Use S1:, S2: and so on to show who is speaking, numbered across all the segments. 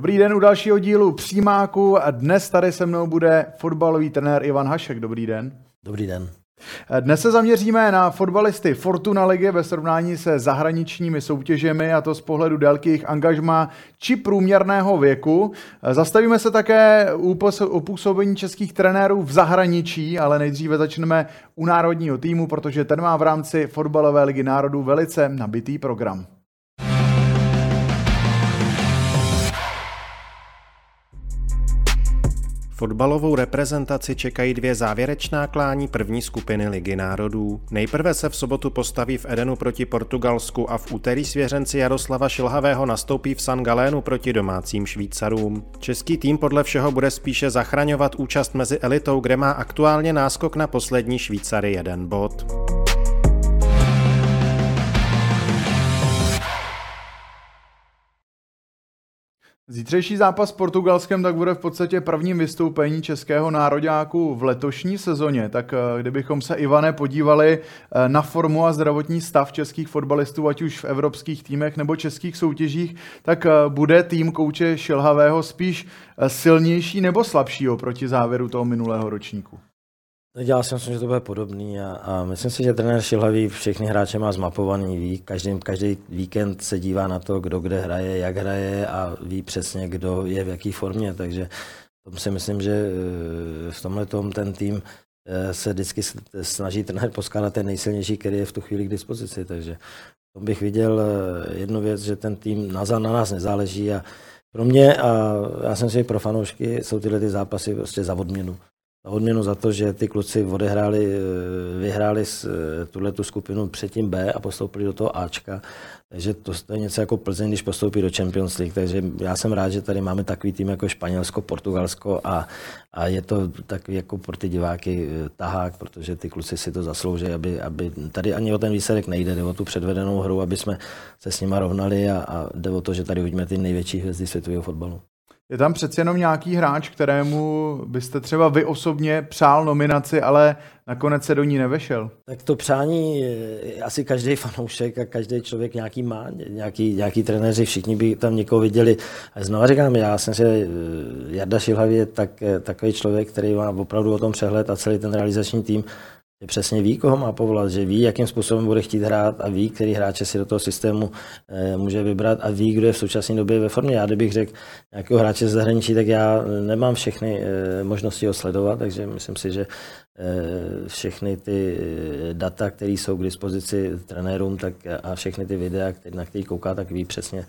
S1: Dobrý den u dalšího dílu Přímáku a dnes tady se mnou bude fotbalový trenér Ivan Hašek. Dobrý den.
S2: Dobrý den.
S1: Dnes se zaměříme na fotbalisty Fortuna ligy ve srovnání se zahraničními soutěžemi a to z pohledu délky jejich angažma či průměrného věku. Zastavíme se také u působení českých trenérů v zahraničí, ale nejdříve začneme u národního týmu, protože ten má v rámci fotbalové ligy národů velice nabitý program.
S3: Fotbalovou reprezentaci čekají dvě závěrečná klání první skupiny Ligy národů. Nejprve se v sobotu postaví v Edenu proti Portugalsku a v úterý svěřenci Jaroslava Šilhavého nastoupí v San Galénu proti domácím Švýcarům. Český tým podle všeho bude spíše zachraňovat účast mezi elitou, kde má aktuálně náskok na poslední Švýcary jeden bod.
S1: Zítřejší zápas s Portugalskem tak bude v podstatě prvním vystoupení českého nároďáku v letošní sezóně. Tak eh, kdybychom se, Ivane, podívali eh, na formu a zdravotní stav českých fotbalistů, ať už v evropských týmech nebo českých soutěžích, tak eh, bude tým kouče Šilhavého spíš silnější nebo slabší oproti závěru toho minulého ročníku?
S2: Já si myslím, že to bude podobný a, a myslím si, že trenér Šilhavý všechny hráče má zmapovaný, ví, každý, každý víkend se dívá na to, kdo kde hraje, jak hraje a ví přesně, kdo je v jaké formě, takže tom si myslím, že eh, v tomhle tom ten tým eh, se vždycky snaží trenér poskádat ten nejsilnější, který je v tu chvíli k dispozici, takže tom bych viděl eh, jednu věc, že ten tým na, na nás nezáleží a pro mě a já jsem si pro fanoušky jsou tyhle ty zápasy prostě za odměnu odměnu za to, že ty kluci odehráli, eh, vyhráli eh, tuhle tu skupinu předtím B a postoupili do toho Ačka. Takže to, to je něco jako Plzeň, když postoupí do Champions League. Takže já jsem rád, že tady máme takový tým jako Španělsko, Portugalsko a, a je to takový jako pro ty diváky eh, tahák, protože ty kluci si to zaslouží, aby, aby tady ani o ten výsledek nejde, jde o tu předvedenou hru, aby jsme se s nima rovnali a, a jde o to, že tady uvidíme ty největší hvězdy světového fotbalu.
S1: Je tam přeci jenom nějaký hráč, kterému byste třeba vy osobně přál nominaci, ale nakonec se do ní nevešel?
S2: Tak to přání asi každý fanoušek a každý člověk nějaký má, nějaký, nějaký trenéři, všichni by tam někoho viděli. A znovu říkám, já jsem si, Jarda Šilhavý je tak, takový člověk, který má opravdu o tom přehled a celý ten realizační tým že přesně ví, koho má povolat, že ví, jakým způsobem bude chtít hrát a ví, který hráče si do toho systému e, může vybrat a ví, kdo je v současné době ve formě. Já kdybych řekl nějakého hráče z zahraničí, tak já nemám všechny e, možnosti ho sledovat, takže myslím si, že všechny ty data, které jsou k dispozici trenérům tak a všechny ty videa, na které kouká, tak ví přesně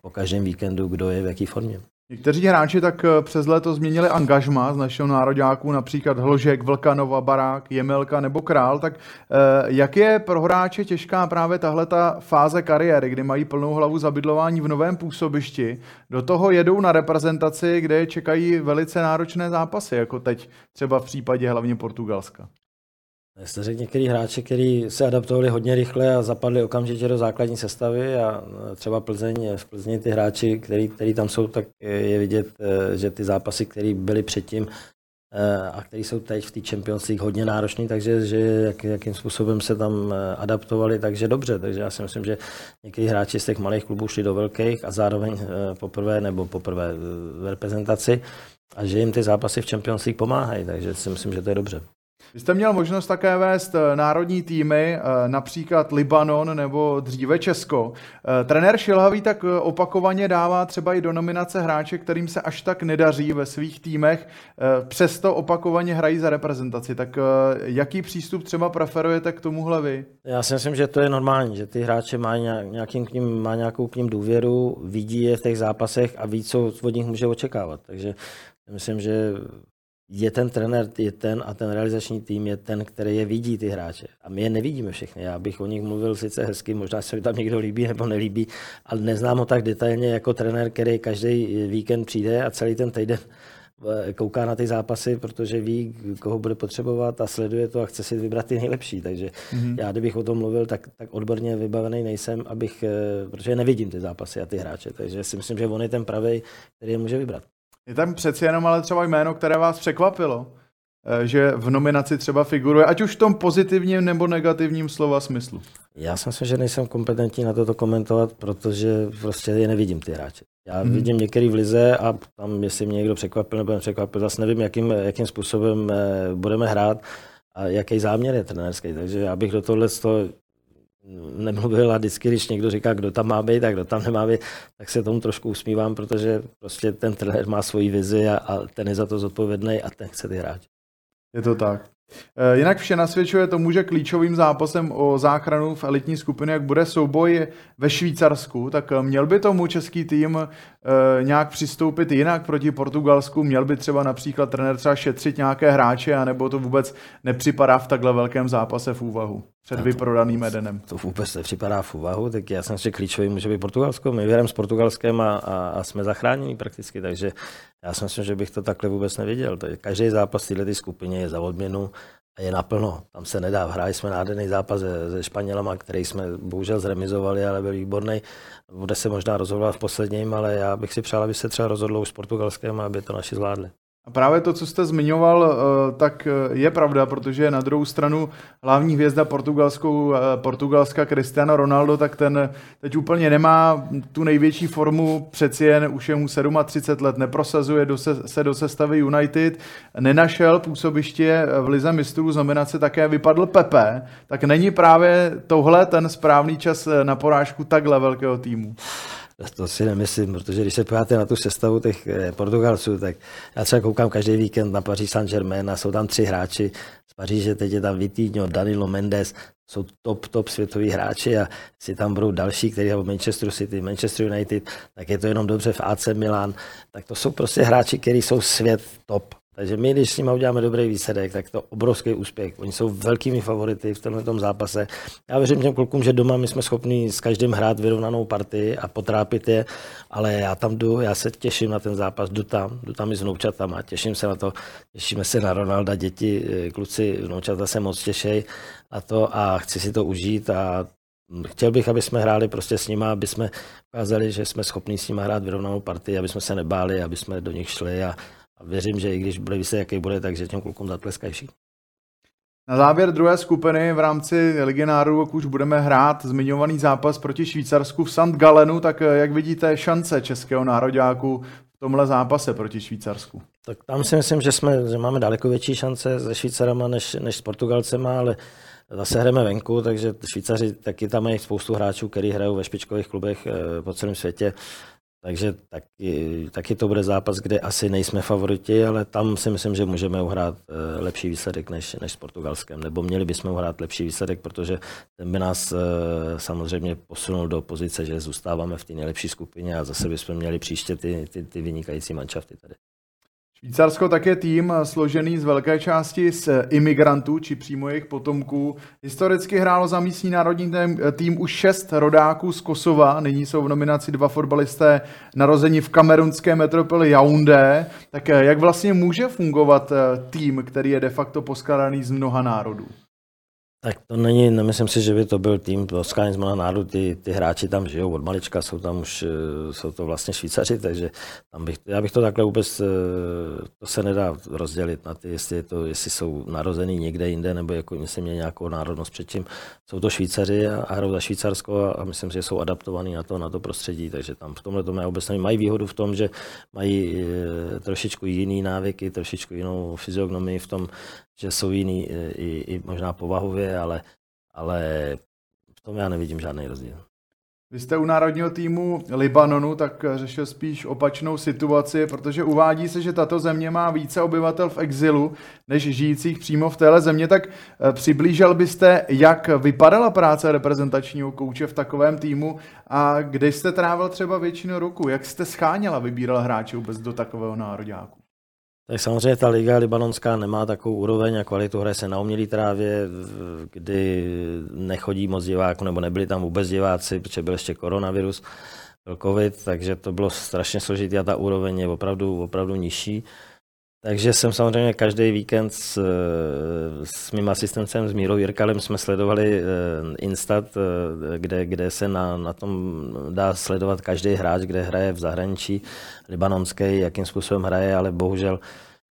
S2: po každém víkendu, kdo je v jaké formě.
S1: Někteří hráči tak eh, přes léto změnili angažma z našeho nároďáku, například Hložek, Vlkanova, Barák, Jemelka nebo Král. Tak eh, jak je pro hráče těžká právě tahle ta fáze kariéry, kdy mají plnou hlavu zabydlování v novém působišti, do toho jedou na reprezentaci, kde čekají velice náročné zápasy, jako teď třeba v případě hlavně Portugalska?
S2: Jste řekl některý hráči, kteří se adaptovali hodně rychle a zapadli okamžitě do základní sestavy a e, třeba Plzeň, v Plzni ty hráči, který tam jsou, tak je vidět, e, že ty zápasy, které byly předtím e, a které jsou teď v té Champions League hodně náročné, takže že jak, jakým způsobem se tam adaptovali, takže dobře. Takže já si myslím, že někteří hráči z těch malých klubů šli do velkých a zároveň poprvé nebo poprvé v reprezentaci a že jim ty zápasy v Champions League pomáhají, takže si myslím, že to je dobře.
S1: Vy jste měl možnost také vést eh, národní týmy, eh, například Libanon nebo dříve Česko. Eh, trenér Šilhavý tak opakovaně dává třeba i do nominace hráče, kterým se až tak nedaří ve svých týmech, přesto opakovaně hrají za reprezentaci. Tak jaký přístup třeba preferujete k tomuhle vy?
S2: Já si myslím, že to je normální, že ty hráče mají nějakým k ním, má nějakou k ním důvěru, vidí je v těch zápasech a ví, co od nich může očekávat. Takže myslím, že je ten trenér, je ten a ten realizační tým je ten, který je vidí ty hráče. A my je nevidíme všechny. Já bych o nich mluvil sice hezky, možná se mi tam někdo líbí nebo nelíbí, ale neznám ho tak detailně jako trenér, který každý víkend přijde a celý ten týden eh, kouká na ty zápasy, protože ví, koho bude potřebovat a sleduje to a chce si vybrat ty nejlepší. Takže mm-hmm. já, kdybych o tom mluvil, tak, tak odborně vybavený nejsem, abych, eh, protože nevidím ty zápasy a ty hráče. Takže si myslím, že on je ten pravý, který je může vybrat.
S1: Je tam přeci jenom ale třeba jméno, které vás překvapilo, eh, že v nominaci třeba figuruje, ať už v tom pozitivním nebo negativním slova smyslu.
S2: Já si myslím, že nejsem kompetentní na toto komentovat, protože prostě je nevidím ty hráče. Já hmm. vidím některý v lize a tam, jestli mě někdo překvapil nebo nepřekvapil, zase nevím, jakým, jakým způsobem eh, budeme hrát a jaký záměr je trenérský. Takže já bych do tohle nemluvil a vždycky, když někdo říká, kdo tam má být a kdo tam nemá být, tak se tomu trošku usmívám, protože prostě ten trenér má svoji vizi a, a ten je za to zodpovědný a ten chce ty hráče.
S1: Je to tak. Eh, jinak vše nasvědčuje tomu, že klíčovým zápasem o záchranu v elitní skupině, jak bude souboj ve Švýcarsku, tak eh, měl by tomu český tým eh, nějak přistoupit jinak proti Portugalsku, měl by třeba například trenér třeba šetřit nějaké hráče, anebo to vůbec nepřipadá v takhle velkém zápase v úvahu před to, vyprodaným Edenem.
S2: To vůbec nepřipadá v úvahu, tak já jsem si klíčový může být Portugalsko. My věrem s Portugalskem a, a, a, jsme zachráněni prakticky, takže já si myslím, že bych to takhle vůbec neviděl. Každý zápas v této skupině je za odměnu a je naplno. Tam se nedá. Hráli jsme nádherný zápas se, se Španělama, který jsme bohužel zremizovali, ale byl výborný. Bude se možná rozhodovat v posledním, ale já bych si přál, aby se třeba rozhodlo už s Portugalském, aby to naši zvládli.
S1: A právě to, co jste zmiňoval, eh, tak eh, je pravda, protože na druhou stranu hlavní hvězda portugalskou, eh, portugalska Cristiano Ronaldo, tak ten teď úplně nemá tu největší formu, přeci jen už je mu 37 let, neprosazuje do se, se do sestavy United, nenašel působiště v Lize mistrů z nominace, také vypadl Pepe, tak není právě tohle ten správný čas na porážku takhle velkého týmu.
S2: To si nemyslím, protože když se podíváte na tu sestavu těch eh, Portugalců, tak já třeba koukám každý víkend na Paříž Saint-Germain a jsou tam tři hráči z Paříže, teď je tam Vitinho, Danilo Mendes, jsou top, top světoví hráči a si tam budou další, kteří v Manchester City, Manchester United, tak je to jenom dobře v AC Milan, tak to jsou prostě hráči, kteří jsou svět top. Takže my, když s nimi uděláme dobrý výsledek, tak to obrovský úspěch. Oni jsou velkými favority v tomto zápase. Já věřím těm klukům, že doma my jsme schopni s každým hrát vyrovnanou partii a potrápit je, ale já tam jdu, já se těším na ten zápas, jdu tam, jdu tam i s vnoučatama, těším se na to, těšíme se na Ronalda, děti, kluci, vnoučata se moc těší a to a chci si to užít a chtěl bych, aby jsme hráli prostě s nima, aby jsme ukázali, že jsme schopni s nima hrát vyrovnanou partii, aby jsme se nebáli, aby jsme do nich šli a a věřím, že i když bude výsledek, jaký bude, takže těm klukům zatleskají všichni.
S1: Na závěr druhé skupiny v rámci Ligy národů, už budeme hrát zmiňovaný zápas proti Švýcarsku v St. Galenu, tak eh, jak vidíte šance českého nároďáku v tomhle zápase proti Švýcarsku?
S2: Tak tam si myslím, že, jsme, že máme daleko větší šance se Švýcarama než, než s Portugalcema, ale zase hrajeme venku, takže Švýcaři taky tam mají spoustu hráčů, kteří hrajou ve špičkových klubech eh, po celém světě. Takže taky, taky to bude zápas, kde asi nejsme favoriti, ale tam si myslím, že můžeme uhrát eh, lepší výsledek než, než s Portugalskem. Nebo měli bychom uhrát lepší výsledek, protože ten by nás eh, samozřejmě posunul do pozice, že zůstáváme v té nejlepší skupině a zase bychom měli příště ty, ty, ty vynikající manšafty tady.
S1: Švýcarsko tak je tým složený z velké části z imigrantů, či přímo jejich potomků. Historicky hrálo za místní národní tým už šest rodáků z Kosova, nyní jsou v nominaci dva fotbalisté narození v kamerunské metropoli Yaoundé. Tak eh, jak vlastně může fungovat eh, tým, který je de facto poskladaný z mnoha národů?
S2: Tak to není, nemyslím si, že by to byl tým Oscar z národu, ty, ty hráči tam žijou od malička, jsou tam už, eh, jsou to vlastně Švýcaři, takže tam bych, já bych to takhle vůbec, eh, to se nedá rozdělit na ty, jestli, je to, jestli jsou narozený někde jinde, nebo jako jestli měli nějakou národnost předtím. Jsou to Švýcaři a, a hrajou za Švýcarsko a, myslím, že jsou adaptovaní na to, na to prostředí, takže tam v tomhle to mají vůbec mají výhodu v tom, že mají e, trošičku jiný návyky, trošičku jinou fyziognomii v tom, že jsou jiný i, i možná povahově, ale, ale v tom já nevidím žádný rozdíl.
S1: Vy jste u národního týmu Libanonu, tak řešil spíš opačnou situaci, protože uvádí se, že tato země má více obyvatel v exilu, než žijících přímo v téhle země. Tak eh, přiblížil byste, jak vypadala práce reprezentačního kouče v takovém týmu a kde jste trávil třeba většinu roku? Jak jste scháněla, vybíral hráče vůbec do takového nároďáku?
S2: Tak samozřejmě ta liga libanonská nemá takovou úroveň a kvalitu hraje se na umělý trávě, kdy nechodí moc diváků, nebo nebyli tam vůbec diváci, protože byl ještě koronavirus, byl covid, takže to bylo strašně složité a ta úroveň je opravdu, opravdu nižší. Takže jsem samozřejmě každý víkend s, s mým asistentem, s Mírou Jirkalem, jsme sledovali eh, Instat, eh, kde, kde se na, na tom dá sledovat každý hráč, kde hraje v zahraničí, libanonský, jakým způsobem hraje, ale bohužel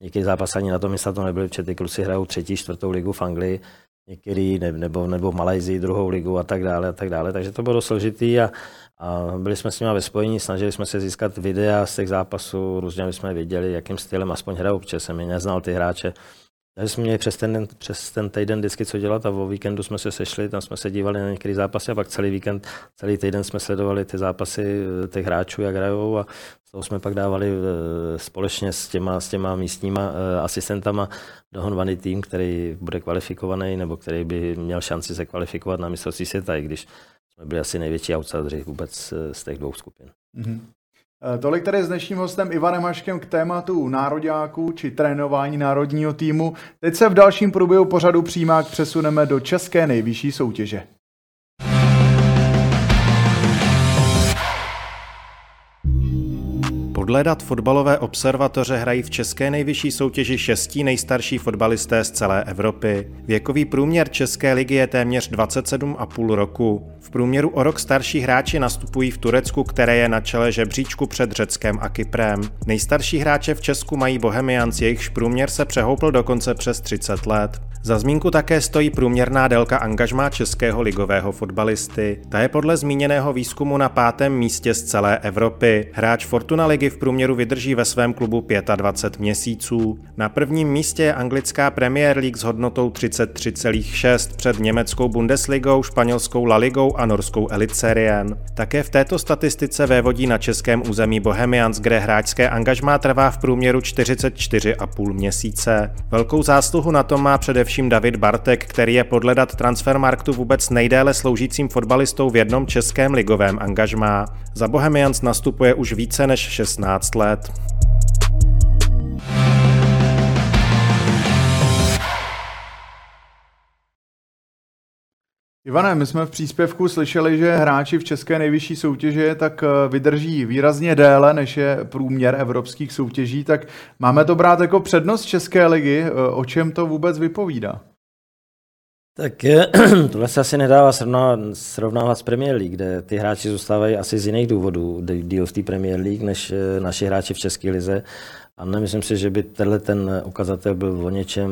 S2: některý zápas ani na tom Instatu nebyly, protože ty kluci hrajou třetí, čtvrtou ligu v Anglii, některý nebo, nebo v Malajzii druhou ligu a tak dále a tak dále, takže to bylo složitý a, a byli jsme s nimi ve spojení, snažili jsme se získat videa z těch zápasů, různě jsme věděli, jakým stylem aspoň hrajou, protože jsem je neznal ty hráče. Takže jsme měli přes ten, přes ten týden vždycky co dělat a o víkendu jsme se sešli, tam jsme se dívali na některé zápasy a pak celý víkend, celý týden jsme sledovali ty zápasy eh, těch hráčů, jak hrajou a z toho jsme pak dávali eh, společně s těma, s těma místníma eh, asistentama dohonvaný tým, který bude kvalifikovaný nebo který by měl šanci se kvalifikovat na mistrovství světa, i když jsme byli asi největší outsideri vůbec z těch dvou skupin. Mm-hmm.
S1: Tolik tady s dnešním hostem Ivanem Maškem k tématu nároďáků či trénování národního týmu. Teď se v dalším průběhu pořadu přímák přesuneme do české nejvyšší soutěže.
S3: Podle dat fotbalové observatoře hrají v české nejvyšší soutěži šestí nejstarší fotbalisté z celé Evropy. Věkový průměr České ligy je téměř 27,5 roku. V průměru o rok starší hráči nastupují v Turecku, které je na čele žebříčku před Řeckem a Kyprem. Nejstarší hráče v Česku mají Bohemians, jejichž průměr se přehoupl dokonce přes 30 let. Za zmínku také stojí průměrná délka angažmá českého ligového fotbalisty. Ta je podle zmíněného výzkumu na pátém místě z celé Evropy. Hráč Fortuna ligy v průměru vydrží ve svém klubu 25 měsíců. Na prvním místě je anglická Premier League s hodnotou 33,6 před německou Bundesligou, španělskou La Ligou a norskou Elitserien. Také v této statistice vévodí na českém území Bohemians, kde hráčské angažmá trvá v průměru 44,5 měsíce. Velkou zásluhu na tom má především David Bartek, který je podle dat Transfermarktu vůbec nejdéle sloužícím fotbalistou v jednom českém ligovém angažmá. Za Bohemians nastupuje už více než 16 let.
S1: Ivane, my jsme v příspěvku slyšeli, že hráči v české nejvyšší soutěži tak eh, vydrží výrazně déle, než je průměr evropských soutěží, tak máme to brát jako přednost České ligy. Eh, o čem to vůbec vypovídá?
S2: Tak tohle se asi nedává srovnávat, srovnávat s Premier League, kde ty hráči zůstávají asi z jiných důvodů díl v té Premier League, než eh, naši hráči v České lize. A nemyslím si, že by tenhle ten ukazatel byl o něčem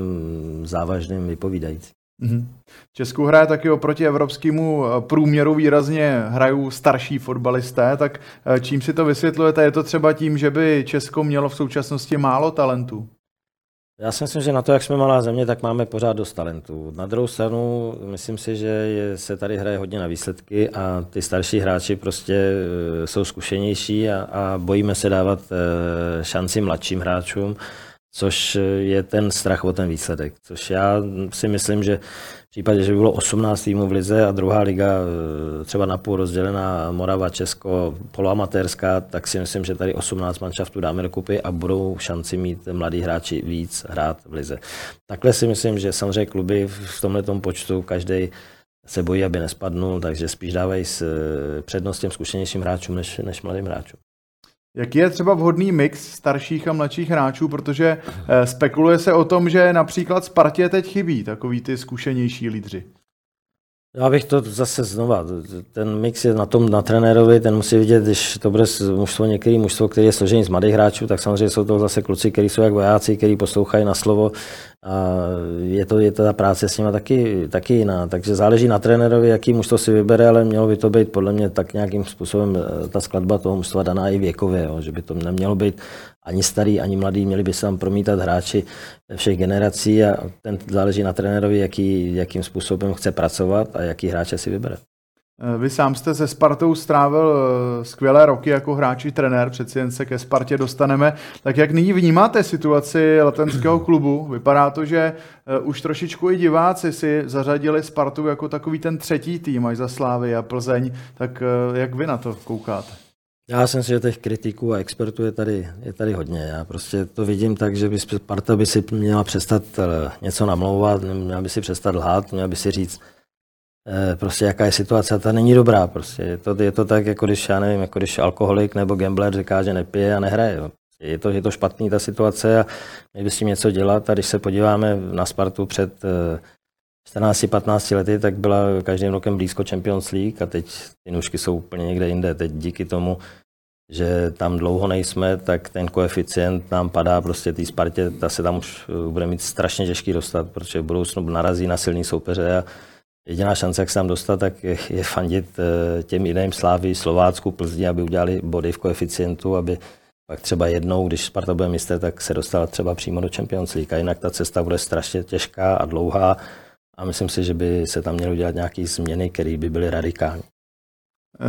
S2: závažným vypovídající.
S1: Mm-hmm. Česku hraje taky oproti evropskému eh, průměru výrazně hrajou starší fotbalisté, tak eh, čím si to vysvětlujete? Je to třeba tím, že by Česko mělo v současnosti málo talentů?
S2: Já si myslím, že na to, jak jsme malá země, tak máme pořád dost talentů. Na druhou stranu, myslím si, že je, se tady hraje hodně na výsledky a ty starší hráči prostě e, jsou zkušenější a, a bojíme se dávat šanci mladším hráčům což je ten strach o ten výsledek. Což já si myslím, že v případě, že by bylo 18 týmů v lize a druhá liga eh, třeba na půl rozdělená Morava, Česko, poloamatérská, tak si myslím, že tady 18 manšaftů dáme do kupy a budou šanci mít mladí hráči víc hrát v lize. Takhle si myslím, že samozřejmě kluby v tomhle počtu každý se bojí, aby nespadnul, takže spíš dávají s eh, přednost těm zkušenějším hráčům než, než mladým hráčům.
S1: Jaký je třeba vhodný mix starších a mladších hráčů, protože eh, spekuluje se o tom, že například Spartě teď chybí takový ty zkušenější lídři.
S2: Já bych to zase znova, ten mix je na tom, na trenérovi, ten musí vidět, když to bude mužstvo, některý mužstvo, který je složený z mladých hráčů, tak samozřejmě jsou to zase kluci, kteří jsou jak vojáci, kteří poslouchají na slovo a je to, je to ta práce s nimi taky, taky jiná. Takže záleží na trenérovi, jaký mužstvo si vybere, ale mělo by to být podle mě tak nějakým způsobem eh, ta skladba toho mužstva daná i věkově, jo, že by to nemělo být ani starý, ani mladý, měli by se tam promítat hráči všech generací a ten záleží na trenérovi, jaký, jakým způsobem chce pracovat a jaký hráče si vybere.
S1: Eh, vy sám jste se Spartou strávil eh, skvělé roky jako hráči trenér, přeci jen se ke Spartě dostaneme. Tak jak nyní vnímáte situaci letenského klubu? Vypadá to, že eh, už trošičku i diváci si zařadili Spartu jako takový ten třetí tým, až za Slávy a Plzeň. Tak jak vy na to koukáte?
S2: Já jsem si, že těch kritiků a expertů je tady, je tady hodně. Já prostě to vidím tak, že by Sparta by si měla přestat eh, něco namlouvat, měla by si přestat lhát, měla by si říct, eh, prostě jaká je situace, ta není dobrá. Prostě je to, je to tak, jako když, já nevím, jako když alkoholik nebo gambler říká, že nepije a nehraje. Je to, je to špatný ta situace a měli by s tím něco dělat. A když se podíváme na Spartu před 14-15 lety, tak byla každým rokem blízko Champions League a teď ty nůžky jsou úplně někde jinde. Teď díky tomu, že tam dlouho nejsme, tak ten koeficient nám padá prostě té Spartě, ta se tam už eh, bude mít strašně těžký dostat, protože v budoucnu narazí na silný soupeře a jediná šance, jak se tam dostat, tak je, fandit eh, těm jiným Slávy, Slovácku, Plzni, aby udělali body v koeficientu, aby pak třeba jednou, když Sparta bude mistr, tak se dostala třeba přímo do Champions League. A jinak ta cesta bude strašně těžká a dlouhá a myslím si, že by se tam měly udělat nějaké změny, které by byly radikální.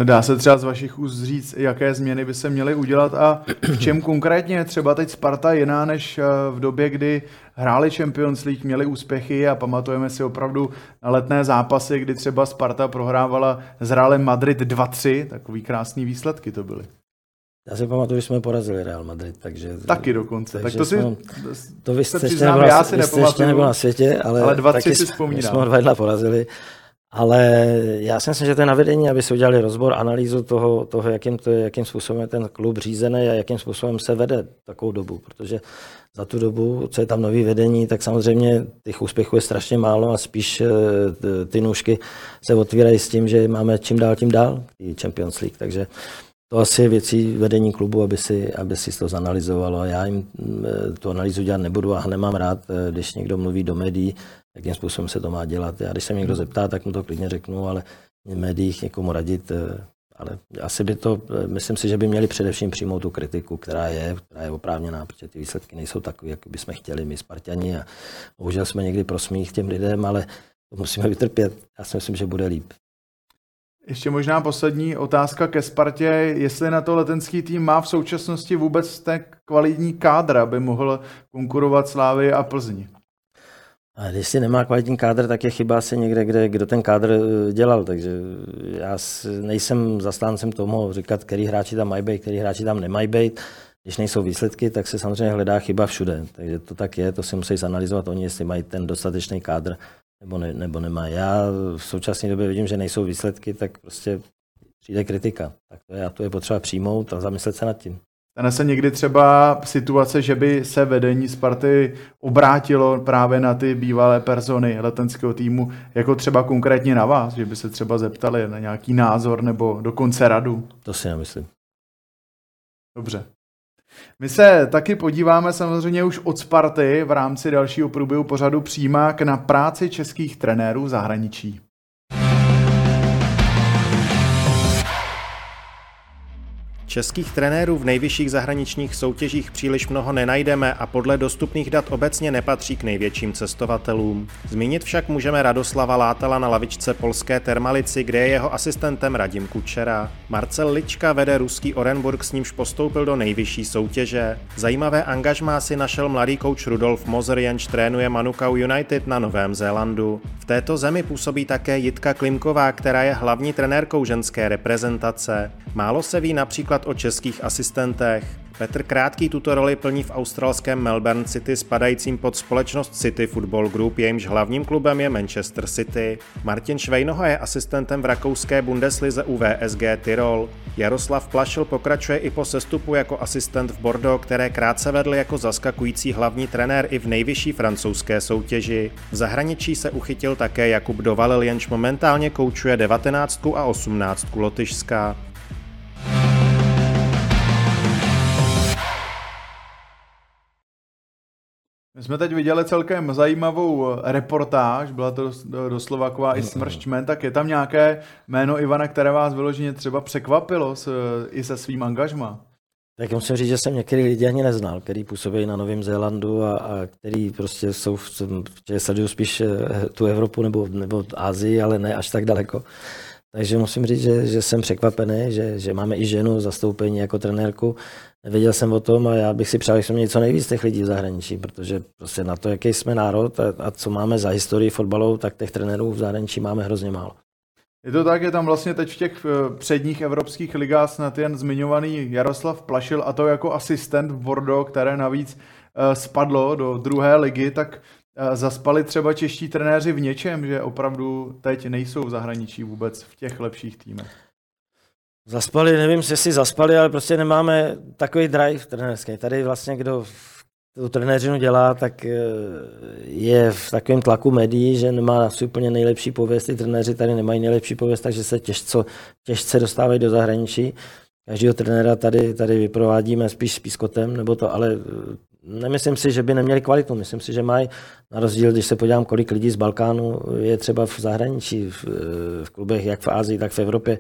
S1: Dá se třeba z vašich úst říct, jaké změny by se měly udělat a v čem konkrétně třeba teď Sparta jiná než eh, v době, kdy hráli Champions League, měli úspěchy a pamatujeme si opravdu letné zápasy, kdy třeba Sparta prohrávala s Realem Madrid 2-3, takový krásný výsledky to byly.
S2: Já si pamatuju, že jsme porazili Real Madrid, takže...
S1: Taky dokonce. Tak to si,
S2: to vy jste, ještě nebyl, já si jste ještě nebyl na světě, ale,
S1: ale dva, taky si vzpomínám.
S2: jsme dva jedna porazili. Ale já si myslím, že to je na vedení, aby si udělali rozbor, analýzu toho, toho jakým, to je, jakým způsobem je ten klub řízený a jakým způsobem se vede takovou dobu. Protože za tu dobu, co je tam nový vedení, tak samozřejmě těch úspěchů je strašně málo a spíš eh, ty nůžky se otvírají s tím, že máme čím dál tím dál i Champions League. Takže to asi je věcí vedení klubu, aby si, aby si to zanalizovalo. Já jim eh, tu analýzu dělat nebudu a nemám rád, eh, když někdo mluví do médií, jakým způsobem se to má dělat. Já když se někdo zeptá, tak mu to klidně řeknu, ale v médiích někomu radit, eh, ale asi by to, myslím si, že by měli především přijmout tu kritiku, která je, která je oprávněná, protože ty výsledky nejsou takové, jak bychom chtěli my Spartani a bohužel jsme někdy prosmích těm lidem, ale to musíme vytrpět. Já si myslím, že bude líp.
S1: Ještě možná poslední otázka ke Spartě. Jestli na to letenský tým má v současnosti vůbec ten kvalitní kádr, aby mohl konkurovat Slávy a Plzni?
S2: A si nemá kvalitní kádr, tak je chyba asi někde, kde, kdo ten kádr eh, dělal. Takže já nejsem zastáncem tomu říkat, který hráči tam mají být, který hráči tam nemají být. Když nejsou výsledky, tak se samozřejmě hledá chyba všude. Takže to tak je, to si musí zanalizovat oni, jestli mají ten dostatečný kádr nebo, ne, nebo nemá. Já v současné době vidím, že nejsou výsledky, tak prostě přijde kritika. Tak to je, a to je potřeba přijmout a zamyslet se nad tím.
S1: Stane se někdy třeba situace, že by se vedení Sparty obrátilo právě na ty bývalé persony letenského týmu, jako třeba konkrétně na vás, že by se třeba zeptali na nějaký názor nebo dokonce radu?
S2: To si nemyslím.
S1: Dobře. My se taky podíváme samozřejmě už od Sparty v rámci dalšího průběhu pořadu přímák na práci českých trenérů v zahraničí.
S3: Českých trenérů v nejvyšších zahraničních soutěžích příliš mnoho nenajdeme a podle dostupných dat obecně nepatří k největším cestovatelům. Zmínit však můžeme Radoslava Látala na lavičce polské Termalici, kde je jeho asistentem Radim Kučera. Marcel Lička vede ruský Orenburg, s nímž postoupil do nejvyšší soutěže. Zajímavé angažmá si našel mladý kouč Rudolf Moser, jenž trénuje Manukau United na Novém Zélandu. V této zemi působí také Jitka Klimková, která je hlavní trenérkou ženské reprezentace. Málo se ví například o českých asistentech. Petr Krátký tuto roli plní v australském Melbourne City spadajícím pod společnost City Football Group, jejímž hlavním klubem je Manchester City. Martin Švejnoha je asistentem v rakouské Bundeslize u VSG Tyrol. Jaroslav Plašil pokračuje i po sestupu jako asistent v Bordeaux, které krátce vedl jako zaskakující hlavní trenér i v nejvyšší francouzské soutěži. V zahraničí se uchytil také Jakub Dovalil, jenž momentálně koučuje 19 a 18 Lotyšska.
S1: My jsme teď viděli celkem zajímavou eh, reportáž, byla to doslova taková i smršťmen, tak je tam nějaké jméno Ivana, které vás vyloženě třeba překvapilo s, i se svým angažma?
S2: Tak musím říct, že jsem některý lidi ani neznal, který působí na Novém Zélandu a, a který prostě jsou, v, že sledují spíš eh, tu Evropu nebo, nebo Asii, ale ne až tak daleko. Takže musím říct, že, že jsem překvapený, že, že máme i ženu zastoupení jako trenérku. Nevěděl jsem o tom a já bych si přál, že jsme měli co nejvíc těch lidí v zahraničí, protože prostě na to, jaký jsme národ a, a co máme za historii fotbalu, tak těch trenérů v zahraničí máme hrozně málo.
S1: Je to tak, je tam vlastně teď v těch eh, předních evropských ligách snad jen zmiňovaný Jaroslav Plašil a to jako asistent v Bordeaux, které navíc eh, spadlo do druhé ligy, tak zaspali třeba čeští trenéři v něčem, že opravdu teď nejsou v zahraničí vůbec v těch lepších týmech.
S2: Zaspali, nevím, jestli zaspali, ale prostě nemáme takový drive trenérský. Tady vlastně kdo tu trenéřinu dělá, tak eh, je v takovém tlaku médií, že nemá asi úplně nejlepší pověst. Ty trenéři tady nemají nejlepší pověst, takže se těžce, těžce dostávají do zahraničí. Každého trenéra tady, tady vyprovádíme spíš s pískotem, nebo to, ale eh, nemyslím si, že by neměli kvalitu. Myslím si, že mají, na rozdíl, když se podívám, kolik lidí z Balkánu je třeba v zahraničí, v, v klubech, jak v Ázii, tak v Evropě,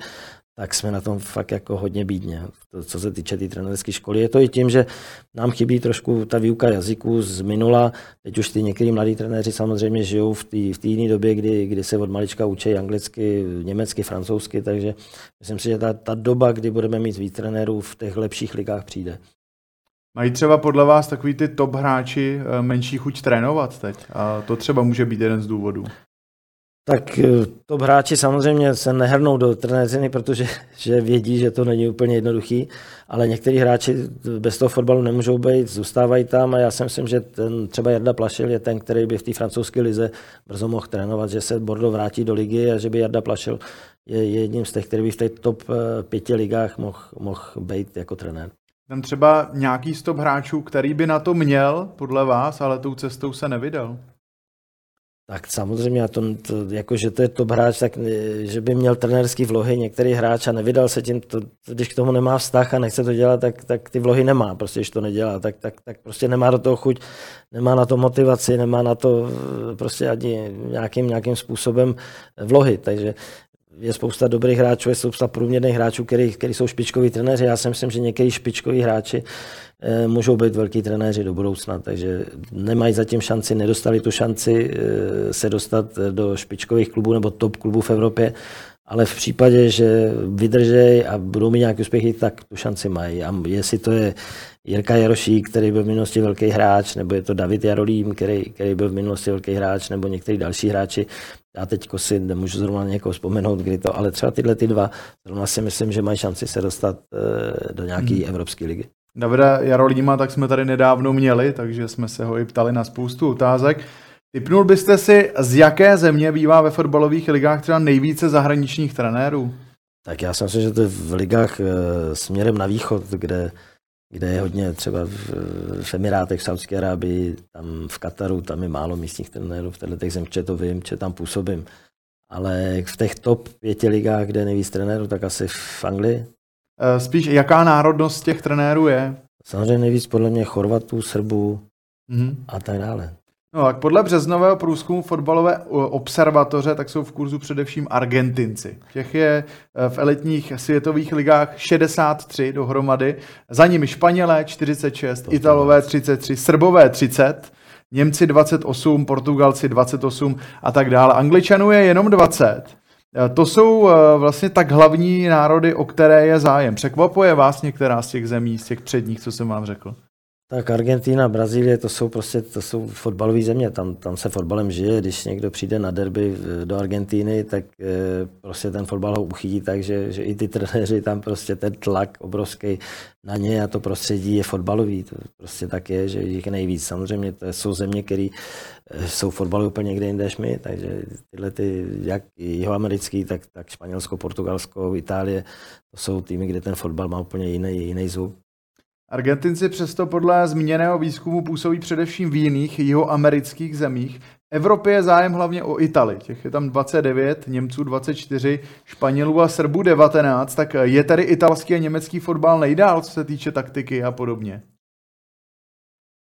S2: tak jsme na tom fakt jako hodně bídně. To, co se týče té tý trenérské školy. Je to i tím, že nám chybí trošku ta výuka jazyků z minula. Teď už ty některý mladí trenéři samozřejmě žijou v té v jiné době, kdy, kdy se od malička učí anglicky, německy, francouzsky, takže myslím si, že ta, ta doba, kdy budeme mít víc trenérů v těch lepších ligách přijde.
S1: Mají třeba podle vás takový ty top hráči eh, menší chuť trénovat teď? A to třeba může být jeden z důvodů.
S2: Tak eh, top hráči samozřejmě se nehrnou do trenéřiny, protože že vědí, že to není úplně jednoduchý, ale někteří hráči bez toho fotbalu nemůžou být, zůstávají tam a já si myslím, že ten, třeba Jarda Plašil je ten, který by v té francouzské lize brzo mohl trénovat, že se Bordeaux vrátí do ligy a že by Jarda Plašil je jedním z těch, který by v těch top eh, pěti ligách mohl, mohl být jako trenér.
S1: Tam třeba nějaký stop hráčů, který by na to měl, podle vás, ale tou cestou se nevydal.
S2: Tak samozřejmě, to, to, jako, že to je top hráč, tak že by měl trenérský vlohy některý hráč a nevydal se tím, to, když k tomu nemá vztah a nechce to dělat, tak, tak ty vlohy nemá, prostě, když to nedělá, tak, tak, tak prostě nemá do toho chuť, nemá na to motivaci, nemá na to prostě ani nějakým, nějakým způsobem vlohy, takže je spousta dobrých hráčů, je spousta průměrných hráčů, který jsou špičkoví trenéři. Já si myslím, že některý špičkoví hráči eh, můžou být velký trenéři do budoucna, takže nemají zatím šanci, nedostali tu šanci eh, se dostat do špičkových klubů nebo top klubů v Evropě, ale v případě, že vydržej a budou mít nějaké úspěchy, tak tu šanci mají. A jestli to je Jirka Jarošík, který byl v minulosti velký hráč, nebo je to David Jarolím, který, který byl v minulosti velký hráč, nebo některý další hráči, já teď si nemůžu zrovna někoho vzpomenout, kdy to, ale třeba tyhle ty dva, zrovna si myslím, že mají šanci se dostat eh, do nějaké hmm. evropské ligy.
S1: Davida Jarolíma tak jsme tady nedávno měli, takže jsme se ho i ptali na spoustu otázek. Typnul byste si, z jaké země bývá ve fotbalových ligách třeba nejvíce zahraničních trenérů?
S2: Tak já si myslím, že to je v ligách eh, směrem na východ, kde kde je hodně třeba v, v Emirátech, v Saudské Arábii, tam v Kataru, tam je málo místních trenérů, v těchto zemích, to vím, že tam působím. Ale v těch top pěti ligách, kde je nejvíc trenérů, tak asi v Anglii.
S1: Eh, spíš jaká národnost těch trenérů je?
S2: Samozřejmě nejvíc podle mě Chorvatů, Srbů mm-hmm. a tak dále.
S1: No tak podle březnového průzkumu fotbalové observatoře tak jsou v kurzu především Argentinci. Těch je e, v elitních světových ligách 63 dohromady, za nimi Španělé 46, to Italové 33, Srbové 30, Němci 28, Portugalci 28 a tak dále. Angličanů je jenom 20. E, to jsou e, vlastně tak hlavní národy, o které je zájem. Překvapuje vás některá z těch zemí, z těch předních, co jsem vám řekl?
S2: Tak Argentina, Brazílie, to jsou prostě to jsou fotbalové země, tam, tam se fotbalem žije. Když někdo přijde na derby do Argentíny, tak e, prostě ten fotbal ho uchytí tak, že, že i ty trenéři tam prostě ten tlak obrovský na ně a to prostředí je fotbalový. To prostě tak je, že jich nejvíc. Samozřejmě to jsou země, které eh, jsou fotbaly úplně někde jinde než my, takže tyhle ty, jak jihoamerický, tak, tak Španělsko, Portugalsko, Itálie, to jsou týmy, kde ten fotbal má úplně jiný, jiný zvuk.
S1: Argentinci přesto podle zmíněného výzkumu působí především v jiných jihoamerických zemích. V Evropě je zájem hlavně o Itali, těch je tam 29, Němců 24, Španělů a Srbů 19, tak je tady italský a německý fotbal nejdál, co se týče taktiky a podobně.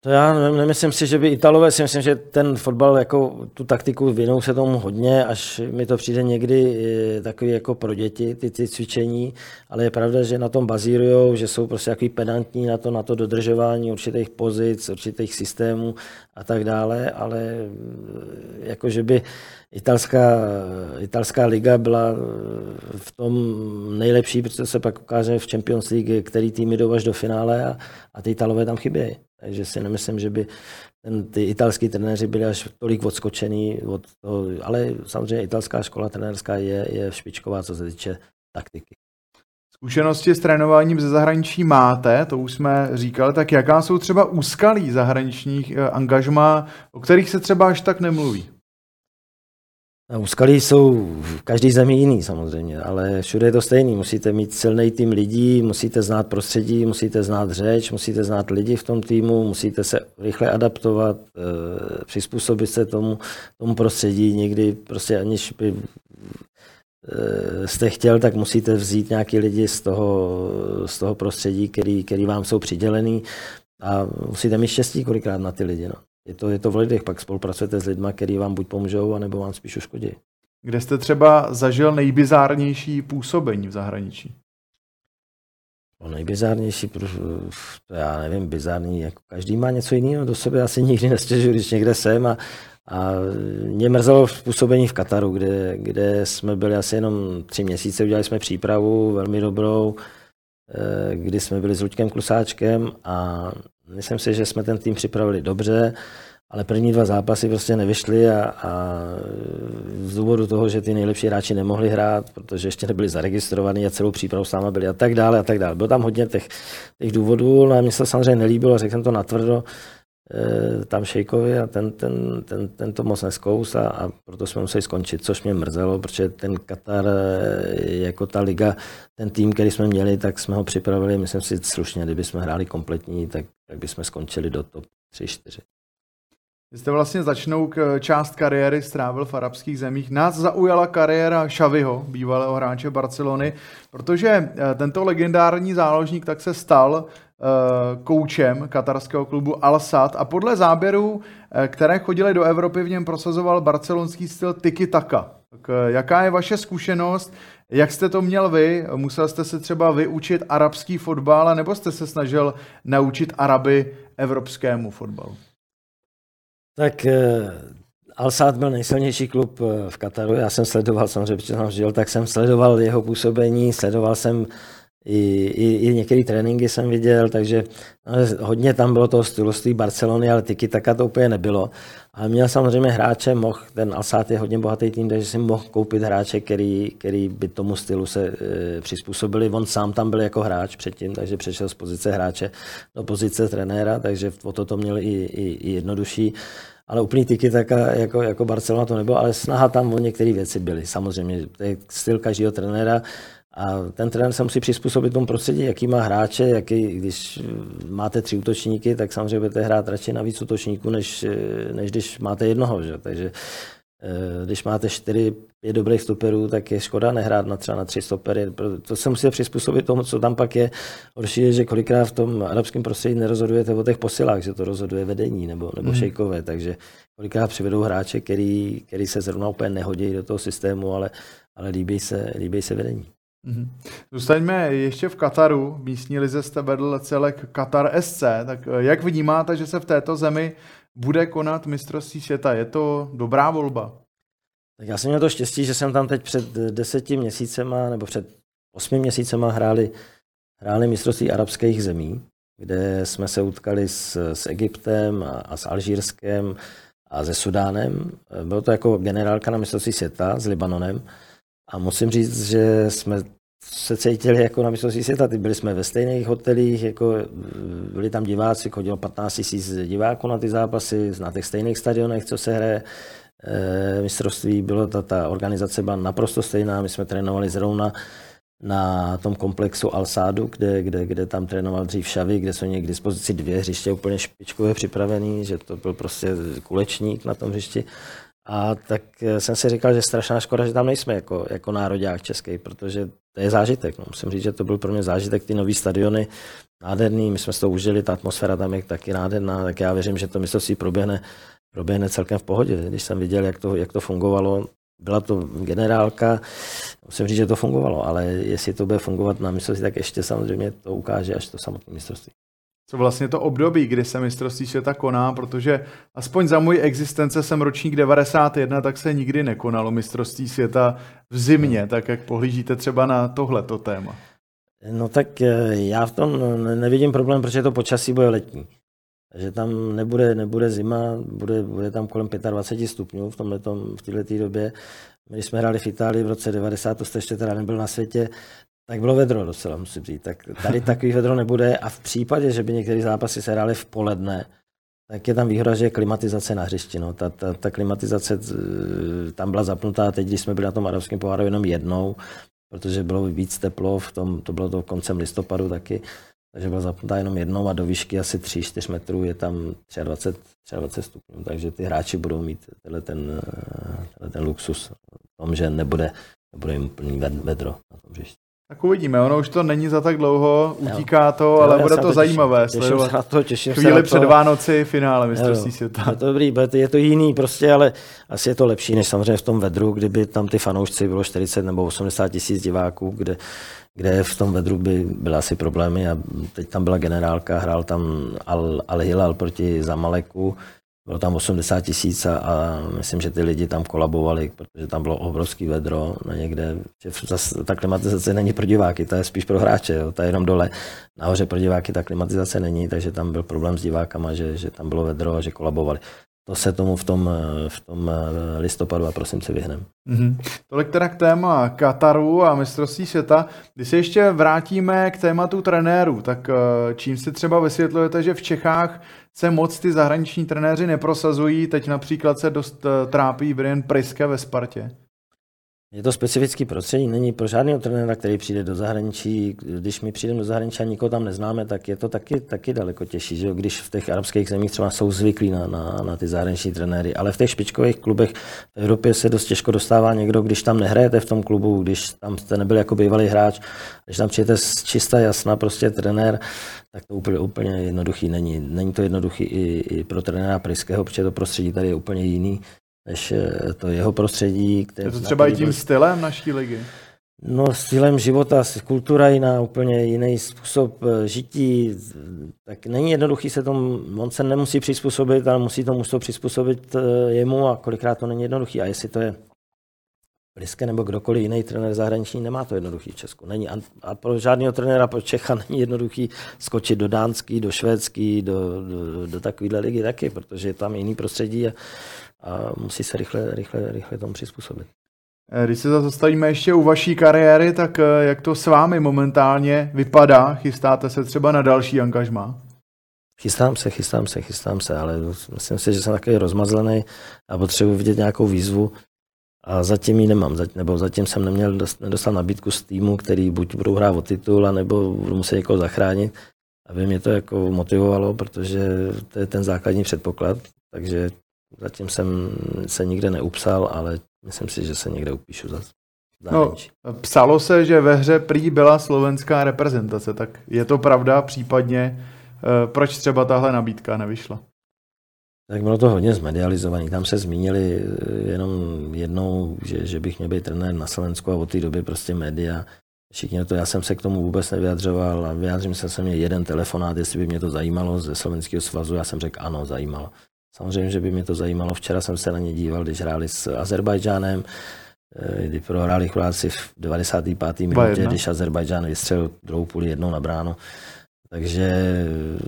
S2: To já nemyslím si, že by Italové si myslím, že ten fotbal jako tu taktiku věnou se tomu hodně, až mi to přijde někdy eh, takový jako pro děti, ty, ty cvičení, ale je pravda, že na tom bazírují, že jsou prostě takový pedantní na to, na to dodržování určitých pozic, určitých systémů a tak dále, ale eh, jako že by italská, italská liga byla eh, v tom nejlepší, protože se pak ukáže v Champions League, který týmy jdou až do finále a, a ty Italové tam chybějí. Takže si nemyslím, že by ten, ty italský trenéři byli až tolik odskočený od toho, ale samozřejmě italská škola trenérská je, je špičková, co se týče taktiky.
S1: Zkušenosti s trénováním ze zahraničí máte, to už jsme říkali, tak jaká jsou třeba úskalí zahraničních eh, angažmá, o kterých se třeba až tak nemluví?
S2: Úskalí jsou v každé zemi jiný samozřejmě, ale všude je to stejný. Musíte mít silný tým lidí, musíte znát prostředí, musíte znát řeč, musíte znát lidi v tom týmu, musíte se rychle adaptovat, eh, přizpůsobit se tomu, tomu prostředí. Někdy prostě aniž by eh, jste chtěl, tak musíte vzít nějaký lidi z toho, z toho prostředí, který, který vám jsou přidělený a musíte mít štěstí kolikrát na ty lidi. No je to, je to v lidech, pak spolupracujete s lidmi, který vám buď pomůžou, anebo vám spíš uškodí.
S1: Kde jste třeba zažil nejbizárnější působení v zahraničí?
S2: No nejbizárnější, to já nevím, bizární, jako každý má něco jiného do sebe, asi nikdy nestěžuji, když někde jsem a, a mě mrzelo působení v Kataru, kde, kde jsme byli asi jenom tři měsíce, udělali jsme přípravu velmi dobrou, eh, kdy jsme byli s Luďkem Klusáčkem a Myslím si, že jsme ten tým připravili dobře, ale první dva zápasy prostě nevyšly a, a z důvodu toho, že ty nejlepší hráči nemohli hrát, protože ještě nebyli zaregistrovaní a celou přípravu sama byli a tak dále a tak dále. Bylo tam hodně těch, těch důvodů, no a mně se samozřejmě nelíbilo, řekl jsem to natvrdo, tam Šejkovi a ten, ten, ten, ten to moc neskous a, a proto jsme museli skončit, což mě mrzelo, protože ten Katar e, jako ta liga, ten tým, který jsme měli, tak jsme ho připravili, myslím si slušně, kdyby jsme hráli kompletní, tak tak bychom skončili do top 3-4.
S1: Vy jste vlastně začnou k část kariéry strávil v arabských zemích. Nás zaujala kariéra Xaviho, bývalého hráče Barcelony, protože eh, tento legendární záložník tak se stal koučem katarského klubu Al Sad a podle záběrů, eh, které chodily do Evropy, v něm prosazoval barcelonský styl tiki taka. Tak jaká je vaše zkušenost? Jak jste to měl vy? Musel jste se třeba vyučit arabský fotbal, nebo jste se snažil naučit Araby evropskému fotbalu?
S2: Tak eh, Al-Sad byl nejsilnější klub eh, v Kataru. Já jsem sledoval, samozřejmě, protože jsem žil, tak jsem sledoval jeho působení, sledoval jsem i, i, i některé tréninky jsem viděl, takže no, hodně tam bylo toho stylu z Barcelony, ale tyky taka to úplně nebylo. Ale měl samozřejmě hráče, mohl, ten Alsát je hodně bohatý tým, takže si mohl koupit hráče, který, který by tomu stylu se e, přizpůsobili. On sám tam byl jako hráč předtím, takže přešel z pozice hráče do pozice trenéra, takže o to to měl i, i, i jednodušší. Ale úplný tyky tak jako, jako Barcelona to nebylo, ale snaha tam o některé věci byly. Samozřejmě, to je styl každého trenéra a ten trenér se musí přizpůsobit tomu prostředí, jaký má hráče, jaký, když máte tři útočníky, tak samozřejmě budete hrát radši na víc útočníků, než, než když máte jednoho. Že? Takže eh, když máte čtyři, pět dobrých stoperů, tak je škoda nehrát na třeba na tři stopery. To se musí přizpůsobit tomu, co tam pak je. Horší je, že kolikrát v tom arabském prostředí nerozhodujete o těch posilách, že to rozhoduje vedení nebo, nebo mm. šejkové, takže kolikrát přivedou hráče, který, který se zrovna úplně nehodí do toho systému, ale, ale líbí, se, líbí se vedení.
S1: Mm-hmm. Zůstaňme ještě v Kataru. Místní lize jste vedl celek Katar SC. Tak eh, jak vnímáte, že se v této zemi bude konat mistrovství světa? Je to dobrá volba?
S2: Tak já jsem měl to štěstí, že jsem tam teď před deseti měsícema nebo před osmi měsícema hráli, hráli mistrovství arabských zemí, kde jsme se utkali s, s Egyptem a, a s Alžírskem a se Sudánem. Bylo to jako generálka na mistrovství světa s Libanonem. A musím říct, že jsme se cítili jako na mistrovství světa. Byli jsme ve stejných hotelích, jako byli tam diváci, chodilo 15 000 diváků na ty zápasy, na těch stejných stadionech, co se hraje e, mistrovství. Bylo ta, ta organizace byla naprosto stejná, my jsme trénovali zrovna na tom komplexu Alsádu, kde, kde, kde tam trénoval dřív Šavy, kde jsou někdy k dispozici dvě hřiště úplně špičkově připravený, že to byl prostě kulečník na tom hřišti. A tak eh, jsem si říkal, že strašná škoda, že tam nejsme jako, jako národák český, protože to je zážitek. No. Musím říct, že to byl pro mě zážitek, ty nový stadiony, nádherný, my jsme si to užili, ta atmosféra tam je taky nádherná, tak já věřím, že to mistrovství proběhne, proběhne celkem v pohodě. Když jsem viděl, jak to, jak to fungovalo, byla to generálka, musím říct, že to fungovalo, ale jestli to bude fungovat na mistrovství, tak ještě samozřejmě to ukáže až to samotné mistrovství
S1: co vlastně to období, kdy se mistrovství světa koná, protože aspoň za můj existence jsem ročník 91, tak se nikdy nekonalo mistrovství světa v zimě, hmm. tak jak pohlížíte třeba na tohleto téma.
S2: No tak eh, já v tom nevidím problém, protože to počasí bude letní. že tam nebude, nebude zima, bude, bude tam kolem 25 stupňů v, tomhletom, v této době. My, když jsme hráli v Itálii v roce 90, to jste ještě teda nebyl na světě, tak bylo vedro docela, musím říct. Tak tady takový vedro nebude a v případě, že by některé zápasy se hrály v poledne, tak je tam výhoda, že je klimatizace na hřišti. No. Ta, ta, ta klimatizace tam byla zapnutá teď, když jsme byli na tom arabském poháru jenom jednou, protože bylo víc teplo, v tom, to bylo to koncem listopadu taky, takže byla zapnutá jenom jednou a do výšky asi 3-4 metrů je tam 23, 23 stupňů, takže ty hráči budou mít tenhle ten, tenhle ten luxus v tom, že nebude, nebude jim plný vedro na tom hřišti.
S1: Tak uvidíme, ono už to není za tak dlouho, utíká to, jo, ale bude to, to zajímavé
S2: těším, sledovat. Těším se na to, těším
S1: Chvíli
S2: se na
S1: před Vánoci, finále mistrovství světa.
S2: Je to dobrý, je to jiný prostě, ale asi je to lepší, než samozřejmě v tom vedru, kdyby tam ty fanoušci bylo 40 nebo 80 tisíc diváků, kde, kde v tom vedru by byly asi problémy a teď tam byla generálka, hrál tam Al, Al Hilal proti Zamaleku, bylo tam 80 tisíc a, myslím, že ty lidi tam kolabovali, protože tam bylo obrovský vedro na někde. Zase ta klimatizace není pro diváky, ta je spíš pro hráče, jo, ta je jenom dole. Nahoře pro diváky ta klimatizace není, takže tam byl problém s divákama, že, že tam bylo vedro a že kolabovali to se tomu v tom, v tom listopadu a prosinci vyhneme.
S1: Mm-hmm. Tolik teda k téma Kataru a mistrovství světa. Když se ještě vrátíme k tématu trenérů, tak eh, čím si třeba vysvětlujete, že v Čechách se moc ty zahraniční trenéři neprosazují, teď například se dost eh, trápí Brian Priske ve Spartě?
S2: Je to specifický prostředí, není pro žádného trenéra, který přijde do zahraničí. Když my přijdeme do zahraničí a nikoho tam neznáme, tak je to taky, taky daleko těžší, že když v těch arabských zemích třeba jsou zvyklí na, na, na ty zahraniční trenéry. Ale v těch špičkových klubech v Evropě se dost těžko dostává někdo, když tam nehrajete v tom klubu, když tam jste nebyli jako bývalý hráč, když tam přijete z čistá jasná prostě trenér, tak to úplně, úplně jednoduchý není. Není to jednoduchý i, i pro trenéra Priského, protože to prostředí tady je úplně jiný než eh, to jeho prostředí.
S1: Které, je to třeba i tím byl... stylem naší ligy?
S2: No, stylem života, kultura jiná, úplně jiný způsob eh, žití, tak není jednoduchý se tomu, on se nemusí přizpůsobit, ale musí to mužstvo přizpůsobit eh, jemu a kolikrát to není jednoduchý. A jestli to je Bliske nebo kdokoliv jiný trenér zahraniční, nemá to jednoduchý v Česku. Není. A pro žádného trenéra, pro Čecha není jednoduchý skočit do dánský, do švédský, do, do, do takovéhle ligy taky, protože je tam jiný prostředí a a musí se rychle, rychle, rychle tomu přizpůsobit.
S1: Eh, když se zastavíme ještě u vaší kariéry, tak eh, jak to s vámi momentálně vypadá? Chystáte se třeba na další angažmá?
S2: Chystám se, chystám se, chystám se, ale myslím si, že jsem takový rozmazlený a potřebuji vidět nějakou výzvu a zatím ji nemám, nebo zatím jsem neměl nedostal nabídku z týmu, který buď budou hrát o titul, nebo budu muset někoho zachránit, aby mě to jako motivovalo, protože to je ten základní předpoklad, takže Zatím jsem se nikde neupsal, ale myslím si, že se někde upíšu za
S1: No, psalo se, že ve hře prý byla slovenská reprezentace, tak je to pravda, případně eh, proč třeba tahle nabídka nevyšla?
S2: Tak bylo to hodně zmedializované. Tam se zmínili eh, jenom jednou, že, že bych měl být trenér na Slovensku a od té doby prostě média. Všichni to, já jsem se k tomu vůbec nevyjadřoval a vyjádřím se, jsem měl jeden telefonát, jestli by mě to zajímalo ze Slovenského svazu. Já jsem řekl ano, zajímalo. Samozřejmě, že by mě to zajímalo. Včera jsem se na ně díval, když hráli s Azerbajdžánem, eh, kdy prohráli Chorváci v 95. minutě, když Azerbajdžán vystřelil druhou půli jednou na bránu. Takže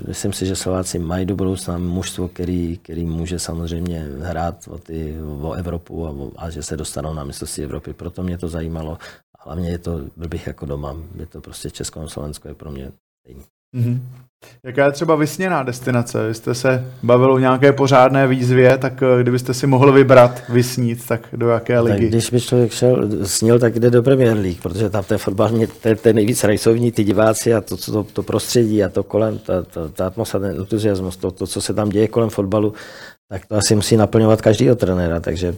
S2: myslím si, že Slováci mají do budoucna mužstvo, který, který může samozřejmě hrát o, ty, o Evropu a, a že se dostanou na mistrovství Evropy. Proto mě to zajímalo. Hlavně je to, byl bych jako doma. Je to prostě Česko a Slovensko je pro mě stejný. Mm-hmm.
S1: Jaká je třeba vysněná destinace? Vy jste se bavil o nějaké pořádné výzvě, tak eh, kdybyste si mohl vybrat, vysnít, tak do jaké ligy?
S2: Tak když by člověk šel, snil, tak jde do Premier League, protože tam ten fotbal, to, to je nejvíc rajsovní, ty diváci a to, to, to prostředí a to kolem, ta, ta, ta atmosféra, ten entuziasmus, to, to, co se tam děje kolem fotbalu, tak to asi musí naplňovat každýho trenéra, takže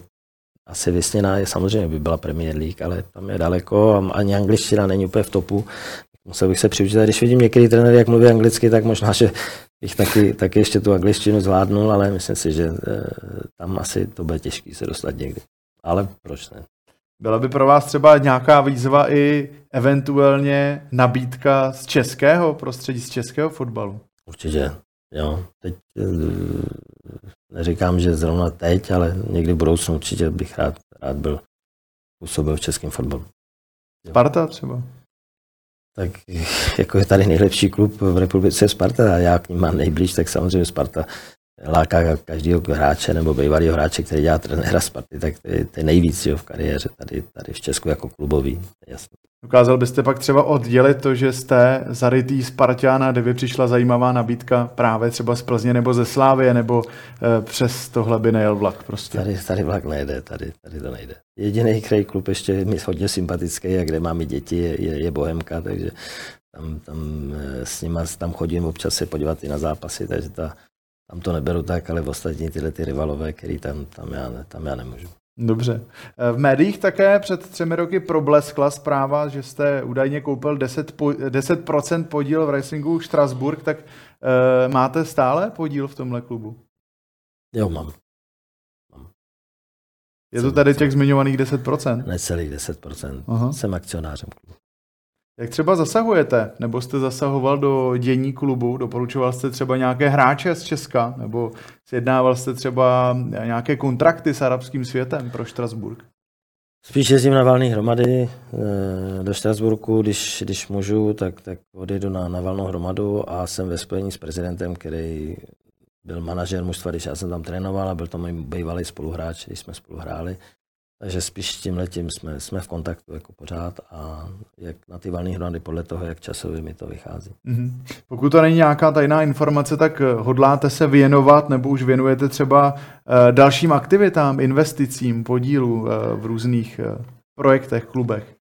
S2: asi vysněná je samozřejmě by byla Premier League, ale tam je daleko a ani angličtina není úplně v topu, Musel bych se přiučit. A když vidím některý trenér, jak mluví anglicky, tak možná, že bych taky, taky ještě tu angličtinu zvládnul, ale myslím si, že eh, tam asi to bude těžké se dostat někdy. Ale proč ne?
S1: Byla by pro vás třeba nějaká výzva i eventuálně nabídka z českého prostředí, z českého fotbalu?
S2: Určitě, jo. Teď eh, neříkám, že zrovna teď, ale někdy v budoucnu určitě bych rád, rád byl působil v českém fotbalu.
S1: Sparta třeba?
S2: Tak jako je tady nejlepší klub v republice Sparta a já k ním mám nejblíž, tak samozřejmě Sparta láká každého hráče nebo bývalého hráče, který dělá trenéra Sparty, tak to je, to je nejvíc jo, v kariéře tady, tady v Česku jako klubový. Jasně.
S1: Dokázal byste pak třeba oddělit to, že jste zarytý Spartiana, kde by přišla zajímavá nabídka právě třeba z Plzně nebo ze Slávie, nebo e, přes tohle by nejel vlak prostě?
S2: Tady, tady vlak nejde, tady, tady to nejde. Jediný, který klub ještě je mi hodně sympatický a kde máme děti, je, je, je Bohemka, takže tam, tam eh, s nima tam chodím občas se podívat i na zápasy, takže ta, tam to neberu tak, ale v ostatní tyhle ty rivalové, který tam, tam, já, tam já nemůžu.
S1: Dobře. V médiích také před třemi roky probleskla zpráva, že jste údajně koupil 10%, po, 10% podíl v Racingu Strasburg, tak e, máte stále podíl v tomhle klubu?
S2: Jo, mám.
S1: mám. Je to tady těch zmiňovaných 10%?
S2: Necelých 10%. Aha. Jsem akcionářem klubu.
S1: Jak třeba zasahujete? Nebo jste zasahoval do dění klubu? Doporučoval jste třeba nějaké hráče z Česka? Nebo sjednával jste třeba nějaké kontrakty s arabským světem pro Štrasburg?
S2: Spíš jezdím na valné hromady eh, do Štrasburku, když, když můžu, tak, tak odjedu na, na valnou hromadu a jsem ve spojení s prezidentem, který byl manažer mužstva, když já jsem tam trénoval a byl to můj bývalý spoluhráč, když jsme spolu hráli. Takže spíš tím letím jsme, jsme v kontaktu jako pořád a jak na ty valné hromady podle toho, jak časově mi to vychází. Mm-hmm.
S1: Pokud to není nějaká tajná informace, tak eh, hodláte se věnovat nebo už věnujete třeba uh, dalším aktivitám, investicím, podílu uh, v různých uh, projektech, klubech?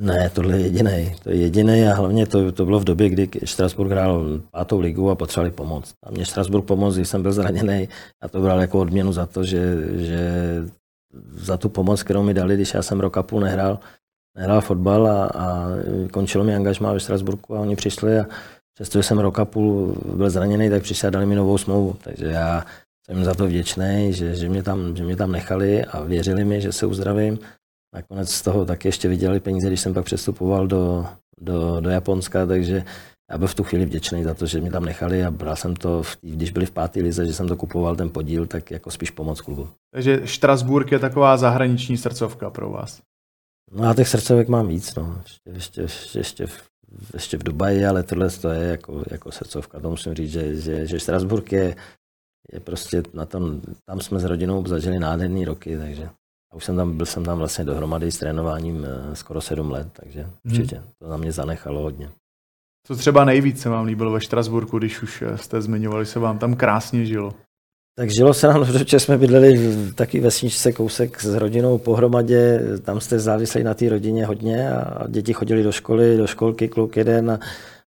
S2: Ne, tohle je jediný. To je jediný a hlavně to, to bylo v době, kdy Strasburg hrál pátou ligu a potřebovali pomoc. A mě Strasburg pomoct, když jsem byl zraněný a to bral jako odměnu za to, že, že za tu pomoc, kterou mi dali, když já jsem rok a půl nehrál, nehrál fotbal a, a končilo mi angažmá ve Strasburku a oni přišli a přestože jsem rok a půl byl zraněný, tak přišli a dali mi novou smlouvu. Takže já jsem za to vděčný, že, že, mě tam, že mě tam nechali a věřili mi, že se uzdravím. Nakonec z toho taky ještě vydělali peníze, když jsem pak přestupoval do, do, do Japonska, takže já byl v tu chvíli vděčný za to, že mě tam nechali a bral jsem to, když byli v páté lize, že jsem to kupoval ten podíl, tak jako spíš pomoc klubu.
S1: Takže Štrasburg je taková zahraniční srdcovka pro vás.
S2: No a těch srdcovek mám víc, no. Ještě, ještě, ještě, ještě, v, ještě v Dubaji, ale tohle to je jako, jako srdcovka. To musím říct, že, že, že Štrasburg je, je prostě na tom, tam jsme s rodinou zažili nádherný roky, takže a už jsem tam, byl jsem tam vlastně dohromady s trénováním eh, skoro sedm let, takže hmm. určitě to na mě zanechalo hodně.
S1: Co třeba nejvíc se vám líbilo ve Štrasburku, když už eh, jste zmiňovali, se vám tam krásně žilo?
S2: Tak žilo se nám, protože jsme bydleli v taky vesničce kousek s rodinou pohromadě, tam jste závislí na té rodině hodně a děti chodili do školy, do školky, kluk jeden a,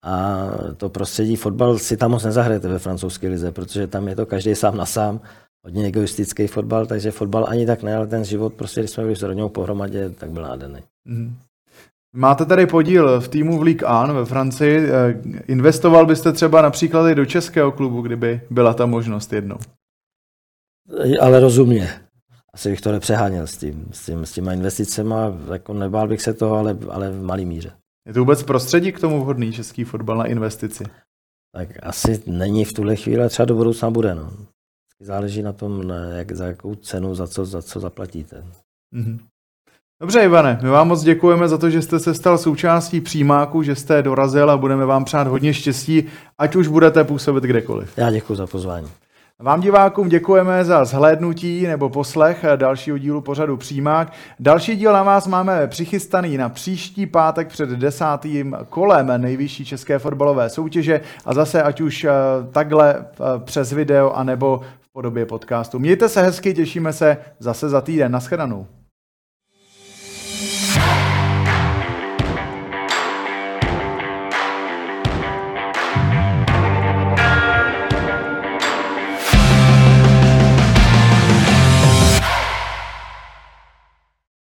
S2: a to prostředí fotbal si tam moc nezahrajete ve francouzské lize, protože tam je to každý sám na sám, hodně egoistický fotbal, takže fotbal ani tak ne, ale ten život, prostě když jsme byli s rodinou pohromadě, tak byl nádherný. Mm.
S1: Máte tady podíl v týmu v Ligue 1 ve Francii. Eh, investoval byste třeba například i do českého klubu, kdyby byla ta možnost jednou?
S2: Ale rozumně. Asi bych to nepřeháněl s, tím, s, tím, s těma investicemi. Jako nebál bych se toho, ale, ale v malý míře.
S1: Je to vůbec prostředí k tomu vhodný český fotbal na investici?
S2: Tak asi není v tuhle chvíli, třeba do budoucna bude. No. Záleží na tom, jak, za jakou cenu, za co, za co zaplatíte. Mm-hmm.
S1: Dobře, Ivane, my vám moc děkujeme za to, že jste se stal součástí přímáku, že jste dorazil a budeme vám přát hodně štěstí, ať už budete působit kdekoliv.
S2: Já děkuji za pozvání.
S1: Vám divákům děkujeme za zhlédnutí nebo poslech dalšího dílu pořadu Přímák. Další díl na vás máme přichystaný na příští pátek před desátým kolem nejvyšší české fotbalové soutěže a zase ať už eh, takhle eh, přes video anebo v podobě podcastu. Mějte se hezky, těšíme se zase za týden. Naschledanou.